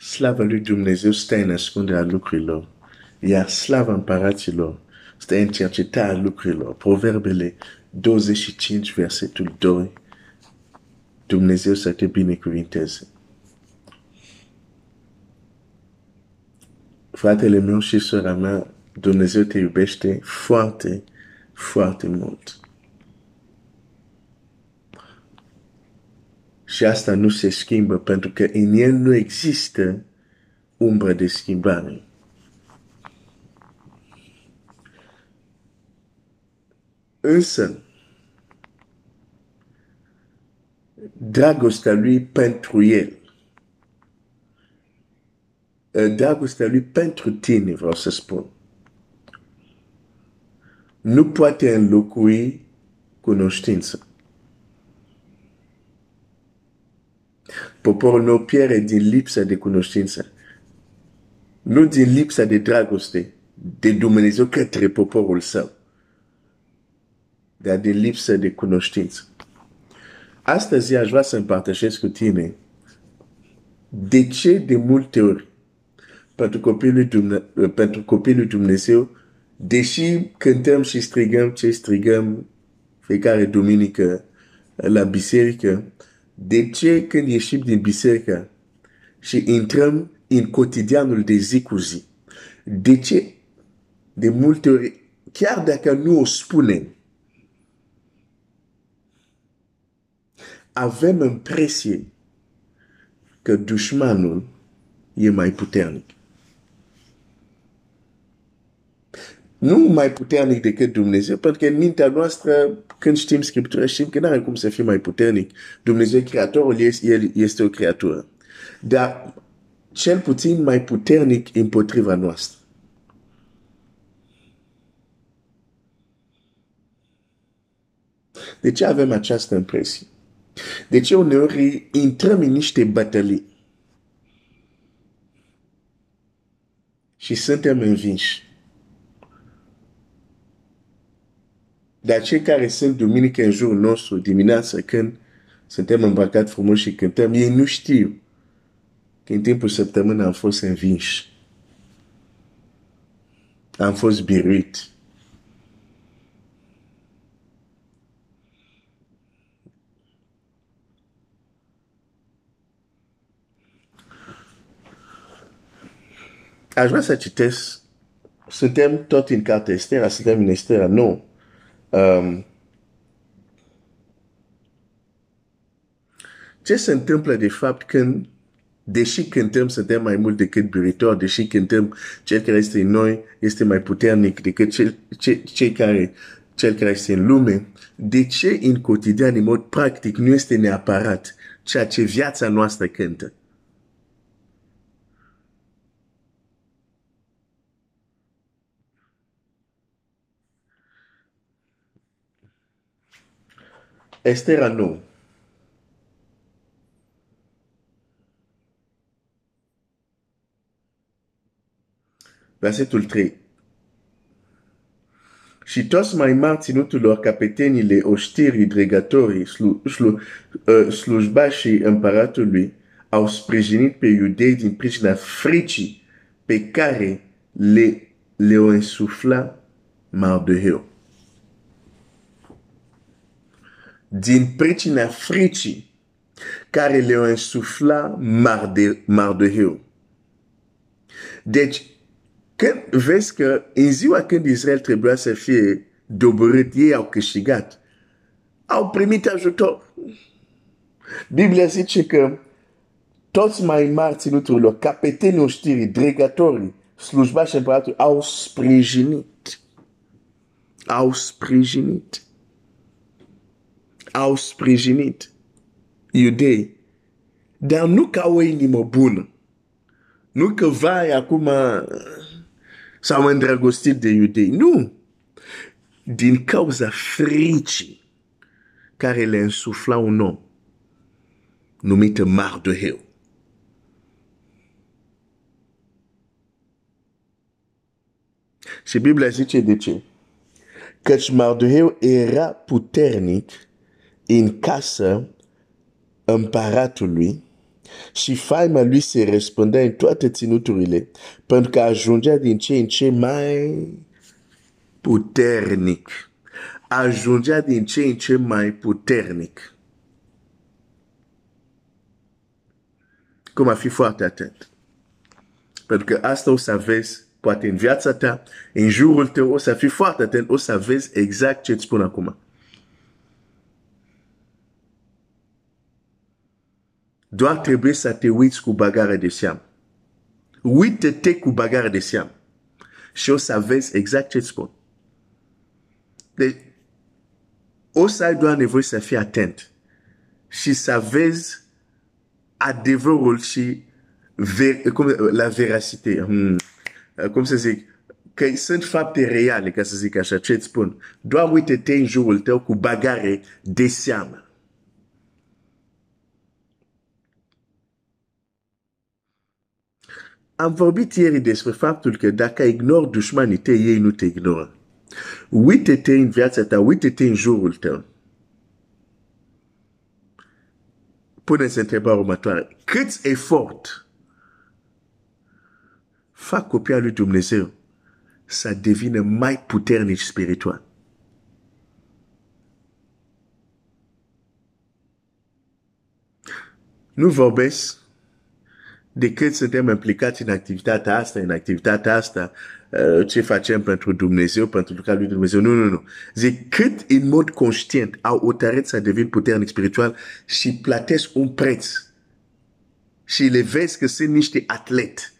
slava lui Dumnezeu stă în ascunderea lucrurilor, iar slava împăraților stă în cercetarea lucrurilor. Proverbele 25, versetul 2. Dumnezeu să te binecuvinteze. Fratele meu și sora mea, Dumnezeu te iubește foarte, foarte mult. Și asta nu se schimbă pentru că în el nu există umbră de schimbare. Însă, dragostea lui pentru el, dragostea lui pentru tine, vreau să spun, nu poate înlocui cunoștință. Poporul meu pierde din lipsa de cunoștință. Nu din lipsa de dragoste de Dumnezeu către poporul său, dar din lipsa de cunoștință. Astăzi aș vrea să împărtășesc cu tine de ce de multe ori pentru copilul, Dumnezeu, pentru copilul Dumnezeu, deși cântăm și strigăm ce strigăm fiecare duminică la biserică, de ce când ieșim din biserică și intrăm în cotidianul de zi cu zi, de ce de multe ori, chiar dacă nu o spunem, avem impresie că dușmanul e mai puternic. Nu mai puternic decât Dumnezeu, pentru că în mintea noastră, când știm Scriptura, știm că nu are cum să fie mai puternic. Dumnezeu, Creatorul, El este o creatură. Dar cel puțin mai puternic împotriva noastră. De ce avem această impresie? De ce uneori intrăm în niște bătălii și suntem învinși? Dar cei care sunt duminică în jurul nostru, dimineața, când suntem îmbrăcat frumos și cântăm, ei nu știu că în timpul săptămânii am fost învinși. Am fost biruit. Aș vrea să citesc. Suntem tot în cartea Estera, suntem în Estera nu. Um, ce se întâmplă de fapt când, deși cântăm suntem mai mult decât biritori, deși cântăm cel care este în noi este mai puternic decât cel, ce, cei care, cel care este în lume, de ce în cotidian, în mod practic, nu este neapărat ceea ce viața noastră cântă? Esther nu. Versetul 3. Și toți mai mari ținuturilor capetenile oștirii dregătorii slu, slu, uh, slujbașii împăratului au sprijinit pe iudei din pricina fricii pe care le, le-o însufla Mardoheu. Din pricina fricii care le-o însufla Marde, Mardoheu. Deci, când vezi că în ziua când Israel trebuia să fie doborât, ei au câștigat, au primit ajutor. Biblia zice că toți mai mari ținuturilor, capetenii oștirii, dregătorii, slujbași împăratului, au sprijinit. Au sprijinit au sprijinit iudei, dar nu ca o inimă bună. Nu că vai acum s-au îndrăgostit de iudei. Nu! Din cauza fricii care le însufla un om numit Mardoheu. Și Biblia zice de ce? Căci Mardoheu era puternic în casa împăratului și faima lui se răspândea în toate ținuturile, pentru că ajungea din ce în ce mai puternic. Ajungea din ce în ce mai puternic. Cum a fi foarte atent. Pentru că asta o să vezi, poate în viața ta, în jurul tău, o să fii foarte atent, o să vezi exact ce îți spun acum. Doar trebuie să te uiți cu bagare de seamă. Uită-te cu bagare de seamă. Și o să vezi exact ce îți spun. Deci, o să ai doar nevoie să fii atent și să vezi adevărul și ver, cum, la veracite. Hmm. Cum să zic? Că sunt fapte reale, ca să zic așa, ce îți spun. Doar uite-te în jurul tău cu bagare de seamă. Am vorbit ieri despre faptul că dacă ignori dușmanii tăi, ei nu te ignoră. Uite-te în viața ta, uite-te în jurul tău. Puneți întrebarea următoare. Cât efort fac copia lui Dumnezeu să devină mai puternici spiritual? Nu vorbesc decât suntem implicați în activitatea asta, în activitatea asta, uh, ce facem pentru Dumnezeu, pentru lucrarea lui Dumnezeu. Nu, nu, nu. Zic, cât în mod conștient au hotărât să devin puternic spiritual și plătesc un preț și le vezi că sunt niște atlet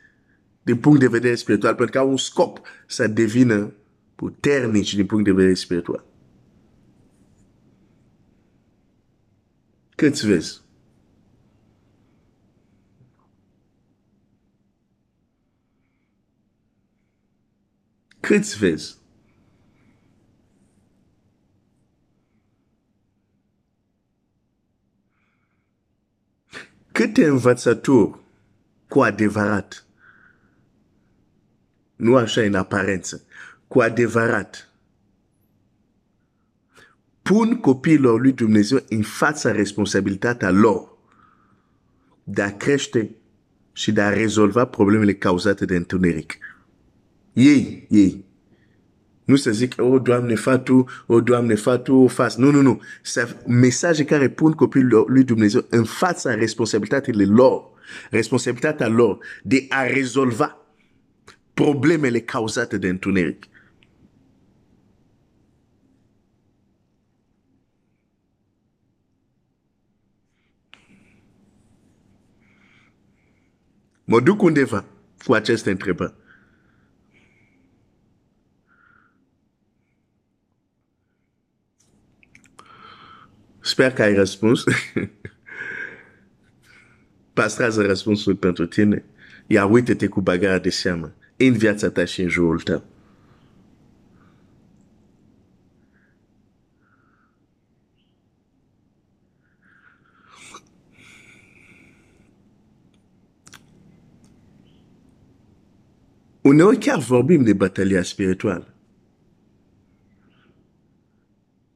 din punct de vedere spiritual, pentru că au un scop să devină puternici din punct de vedere spiritual. Câți vezi? Câți vezi? Câte învățături cu adevărat, nu așa în aparență, cu adevărat, pun copiilor lui Dumnezeu în fața responsabilitatea lor de a crește și de a rezolva problemele cauzate de întuneric. Ei, ei. Nu să zic, o, oh, Doamne, fa tu, o, oh, Doamne, fa tu, o faci. Nu, nu, nu. Mesaje care pun copilul lui Dumnezeu în fața responsabilitățile lor, responsabilitatea lor de a rezolva problemele cauzate de întuneric. Mă duc undeva cu aceste întrebări. Sper că ai răspuns. Pastrează răspunsul pentru tine. Iar uite-te cu bagara de seamă în viața ta și în jurul tău. Uneori chiar de.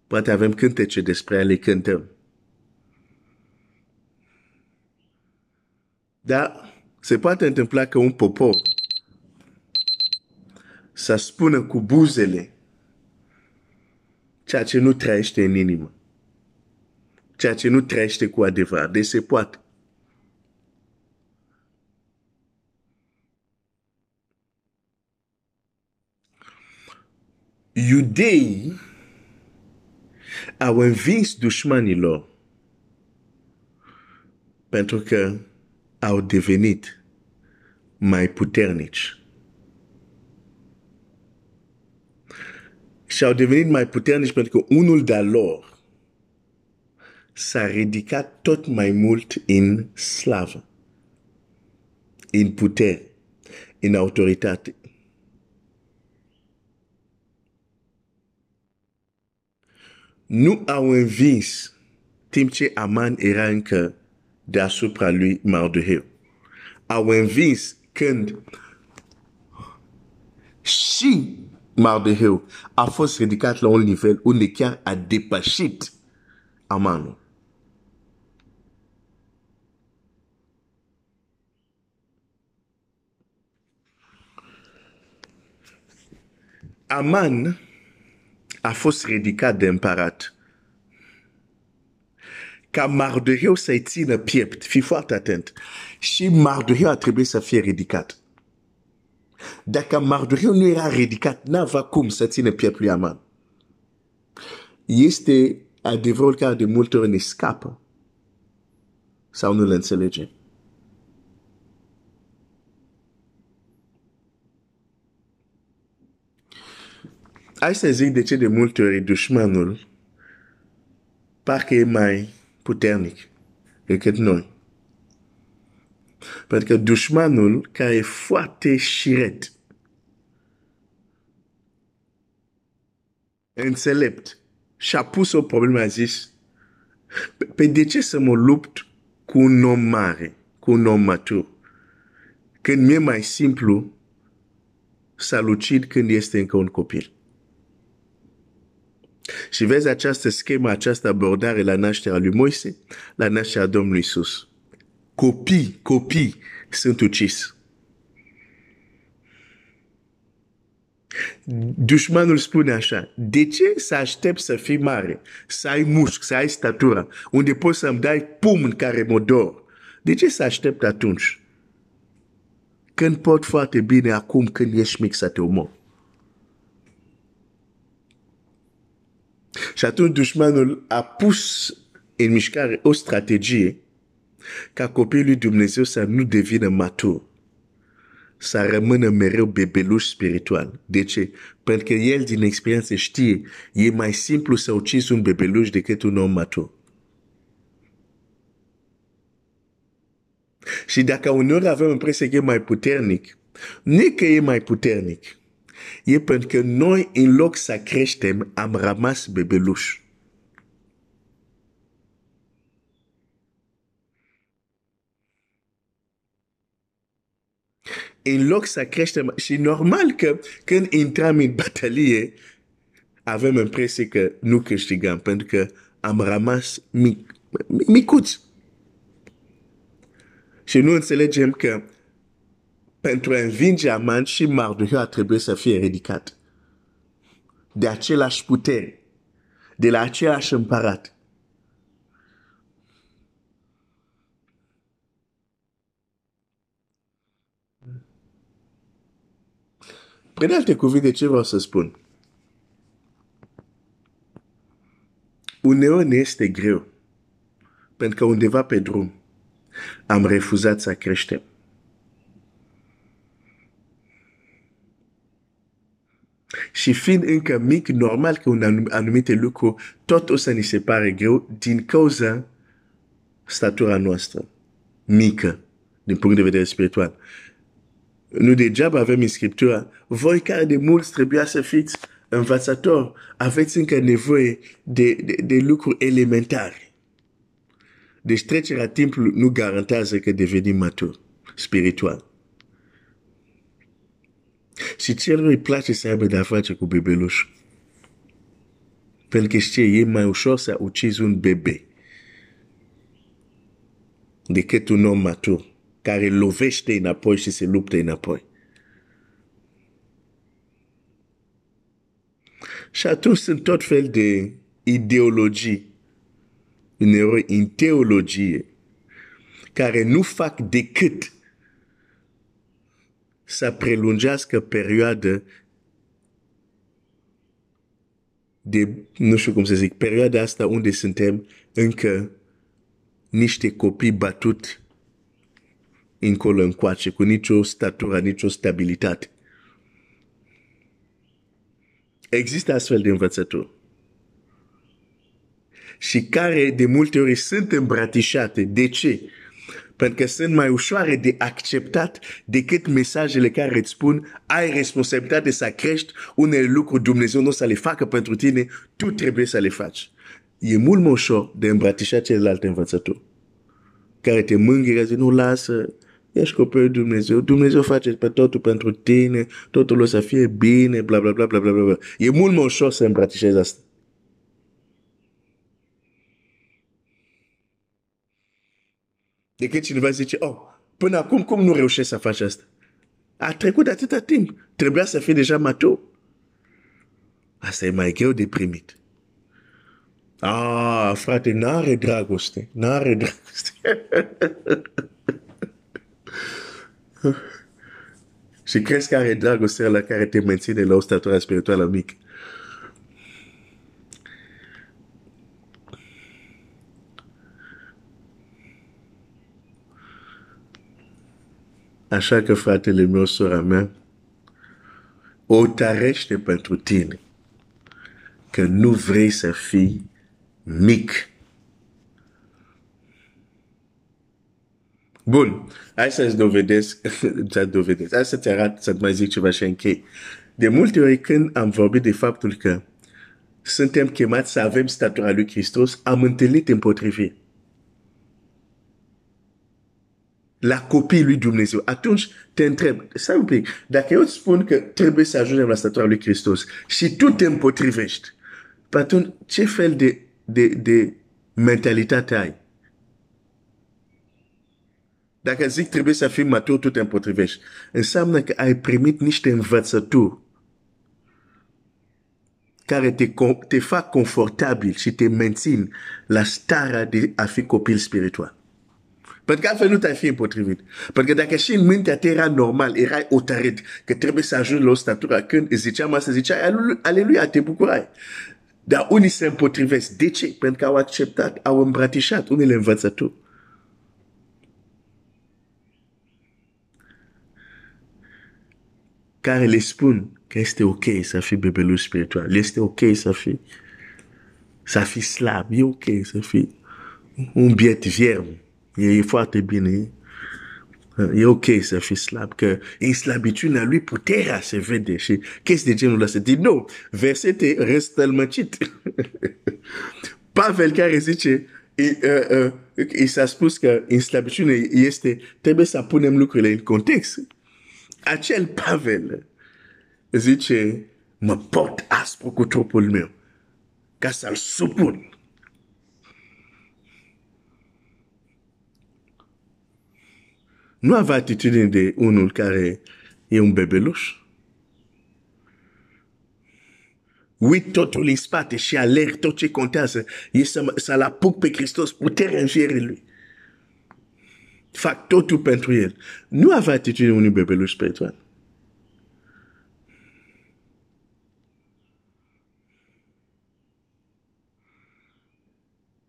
Poate avem cântece despre ele cântăm. Dar se poate întâmpla că un popor să spună cu buzele ceea ce nu trăiește în inimă. Ceea ce nu trăiește cu adevărat. Deci se poate. Iudeii au învins dușmanilor pentru că au devenit mai puternici. Și au devenit mai puternici pentru că unul de lor s-a ridicat tot mai mult în slavă, în putere, în autoritate. nu au învins timp ce Aman era încă deasupra lui Mardoheu. Au învins când și Mardoheu a fost ridicat la un nivel unde chiar a depășit Amanul. Aman a fost ridicat de împărat ca Mardoheu să-i țină piept. Fii foarte atent. Și Mardoheu a trebuit să fie ridicat. Dacă Mardoheu nu era ridicat, n-avea cum să țină piept lui Aman. Este adevărul care de multe ori ne scapă sau nu le înțelegem. Hai să zic de ce de multe ori dușmanul parcă e mai puternic decât noi. Pentru că dușmanul care e foarte șiret, înțelept, și-a pus o problemă, a zis, pe de ce să mă lupt cu un om mare, cu un om matur, când mi-e mai simplu să lucid când este încă un copil. Și vezi această schemă, această abordare la nașterea lui Moise, la nașterea Domnului Isus. Copii, copii sunt ucis. Dușmanul spune așa, de ce să aștept să fii mare, să ai mușc, să ai statura, unde poți să-mi dai pum în care mă dor? De ce să aștept atunci? Când pot foarte bine acum când ești mic să te omor. Și atunci dușmanul a pus în mișcare o strategie ca copilul lui Dumnezeu să nu devină matur, să rămână mereu bebeluș spiritual. De ce? Pentru că el din experiență știe, e mai simplu să ucizi un bebeluș decât un om matur. Și dacă uneori avem impresia că e mai puternic, nu e că e mai puternic, e pentru că noi, în loc să creștem, am rămas bebeluși. În loc să creștem, și normal că când intrăm în batalie, avem impresia că nu câștigăm, pentru că am rămas mic, micuți. Și nu înțelegem că pentru a învinge Aman și Mardocheu a trebuit să fie ridicat. De același putere, de la același împărat. Prin alte cuvinte, ce vreau să spun? Uneori ne este greu, pentru că undeva pe drum am refuzat să creștem. Și fiind încă mic, normal că un anumite lucru tot o să ni se pare greu din cauza statura noastră mică din punct de vedere spiritual. Nu degeaba avem în Scriptura, voi care de mulți trebuia să fiți învățători, aveți încă nevoie de, de, de lucruri elementare. Deci trecerea timpului nu garantează că devenim matur spiritual. Și celor îi place să aibă de-a face cu bebeluș. Pentru că știe, e mai ușor să ucizi un bebe decât un om matur care lovește înapoi și se luptă înapoi. Și atunci sunt tot fel de ideologii, uneori în teologie, care nu fac decât să prelungească perioada de, nu știu cum să zic, perioada asta unde suntem încă niște copii batut încolo încoace, cu nicio statură, nicio stabilitate. Există astfel de învățături și care de multe ori sunt îmbrățișate. De ce? Pentru că sunt mai ușoare de acceptat decât mesajele care îți spun ai responsabilitate să crești unele lucruri Dumnezeu nu o să le facă pentru tine, tu trebuie să le faci. E mult mai ușor de îmbrățișa celelalte învățături care te mângâie, zi, nu lasă, ești copilul Dumnezeu, Dumnezeu face pe totul pentru tine, totul o să fie bine, bla bla bla bla bla bla. E mult mai ușor să îmbrățișezi asta. Decât cineva zice, oh, până acum cum nu reușești să faci asta? A trecut atâta timp. Trebuia să fii deja matur. Asta e mai greu de primit. Ah, frate, n-are dragoste. N-are dragoste. Și crezi că are dragoste la care te menține la o statură spirituală mică. Așa că, fratele meu, sora mea, o tarește pentru tine că nu vrei să fii mic. Bun, hai să-ți dovedesc, să dovedesc, hai să-ți arăt, să-ți mai zic ceva și închei. De multe ori când am vorbit de faptul că suntem chemați să avem statura lui Hristos, am întâlnit împotrivire. La copiii lui Dumnezeu. Atunci te întreb, stai un pic, dacă eu îți spun că trebuie să ajungem la statura lui Hristos și tu te împotrivești, atunci ce fel de, de, de mentalitate ai? Dacă zic trebuie să fii matur, tu te împotrivești. Înseamnă că ai primit niște învățături care te, te fac confortabil și te mențin la starea de a fi copil spiritual. Pentru că altfel nu te-ai fi împotrivit. Pentru că dacă și în mintea ta era normal, erai otarit, că trebuie să ajungi la o statură, când îți ziceam asta, ziceai, aleluia, te bucurai. Dar unii se împotrivesc. De ce? Pentru că au acceptat, au îmbrățișat unele învățături. Care le spun că este ok să fii bebeluș spiritual. Este ok să fii să fii slab. E ok să fii un biet vierm. E foarte bine. E ok să fii slab, că în slabiciunea lui puterea se vede și chestii de genul ăsta. Din nou, versete răstălmăcit. Pavel care zice, i, uh, uh, i s-a spus că în slabiciune este, trebuie să punem lucrurile în context. Acel Pavel zice, mă port aspru cu trupul meu ca să-l supun nu avea atitudine de unul care e un bebeluș. Uit totul în spate și alerg tot ce contează. E să, să-l apuc pe Hristos, puterea învierii lui. Fac totul pentru el. Nu avea atitudine unui bebeluș spiritual.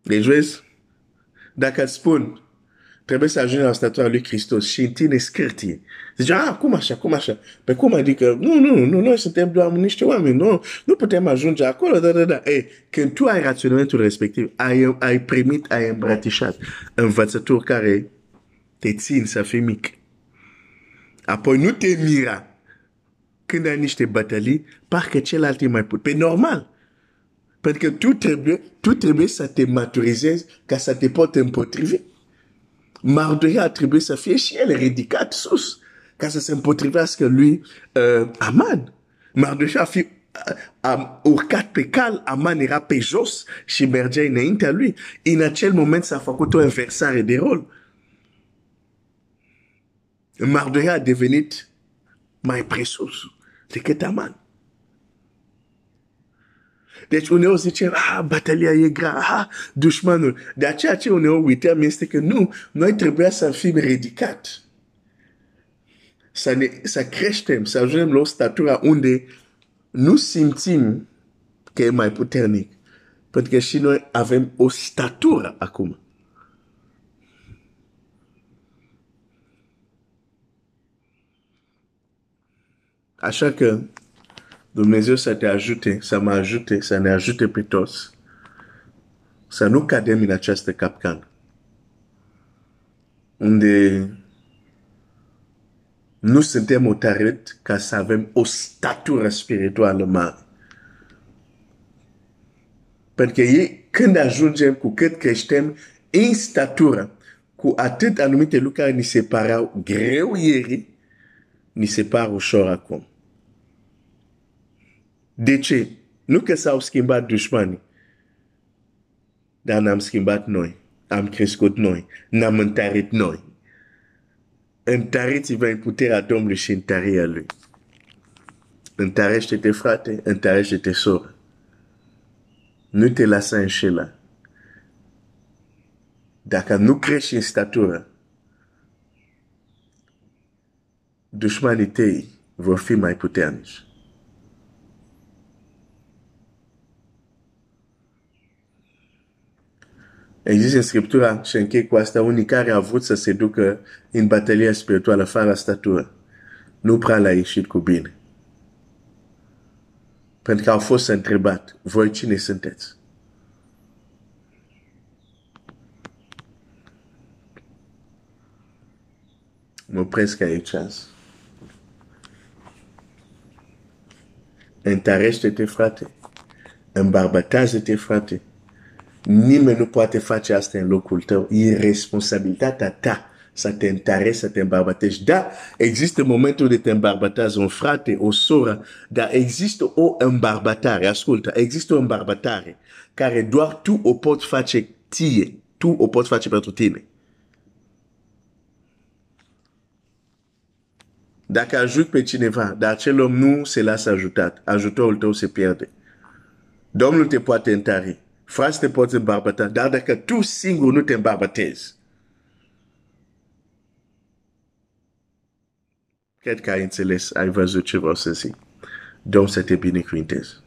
Deci vezi, dacă îți spun, trebuie să ajungi la statura lui Hristos și în tine scârtie. Zice, ah, cum așa, cum așa? Pe cum adică, nu, nu, nu, noi suntem doar niște oameni, nu, nu putem ajunge acolo, da, da, da. Ei, când tu ai raționamentul respectiv, ai, ai primit, ai îmbrățișat învățături care te țin să fii mic. Apoi nu te mira când ai niște bătălii, parcă celălalt e mai put. Pe normal. Pentru că tu trebuie, tu trebuie să te maturizezi ca să te poți împotrivi. Mardoia a trebuit să fie și el ridicat sus ca să se împotrivească lui uh, Aman. Mardoia a fi a urcat pe cal, Aman era pe jos și mergea înaintea lui. În acel moment s-a făcut o inversare de rol. Mardoia a devenit mai presus decât Aman. Deci uneori zice, ah, batalia e grea, ah, dușmanul. De aceea ce uneori uităm este că nu, noi trebuia să fim ridicat. Să, ne, să creștem, să ajungem la o statură unde nu simțim că e mai puternic. Pentru că și noi avem o statură acum. Așa că Dumnezeu să te ajute, să mă ajute, să ne ajute pe toți. Să nu cadem în această capcană. Unde nu suntem otaret ca să avem o statură spirituală mare. Pentru că ei, când ajungem, cu cât creștem în statură, cu atât anumite lucruri care ni se pareau greu ieri, ni se par ușor acum. De ce? Nu că s-au schimbat dușmanii, dar n-am schimbat noi. Am crescut noi. N-am întărit noi. Întăriți-vă în puterea Domnului și în tăria Lui. Întărește-te, frate, întărește-te, soră. Nu te lasa înșela. Dacă nu crești în statură, dușmanii tăi vor fi mai puternici. Există în Scriptura, și închei cu asta, unii care au vrut să se ducă în bătălia spirituală fără statură. Nu prea l-a ieșit cu bine. Pentru că au fost întrebat, voi cine sunteți? Mă opresc aici azi. Întărește-te, frate. Îmbarbătează-te, frate. Nimeni nu poate face asta în locul tău. E responsabilitatea ta să te întărești, să te îmbarbătești. Da, există momentul de te îmbarbătează un frate, o soră, dar există o îmbarbătare, ascultă, există o îmbarbătare care doar tu o poți face ție, tu o poți face pentru tine. Dacă ajut pe cineva, dar acel om nu se lasă ajutat, ajutorul tău se pierde. Domnul te poate întări, frați te poate îmbarbăta, dar dacă tu singur nu te îmbarbătezi, cred că ai înțeles, ai văzut ce vreau să zic. Domnul să te binecuvinteze.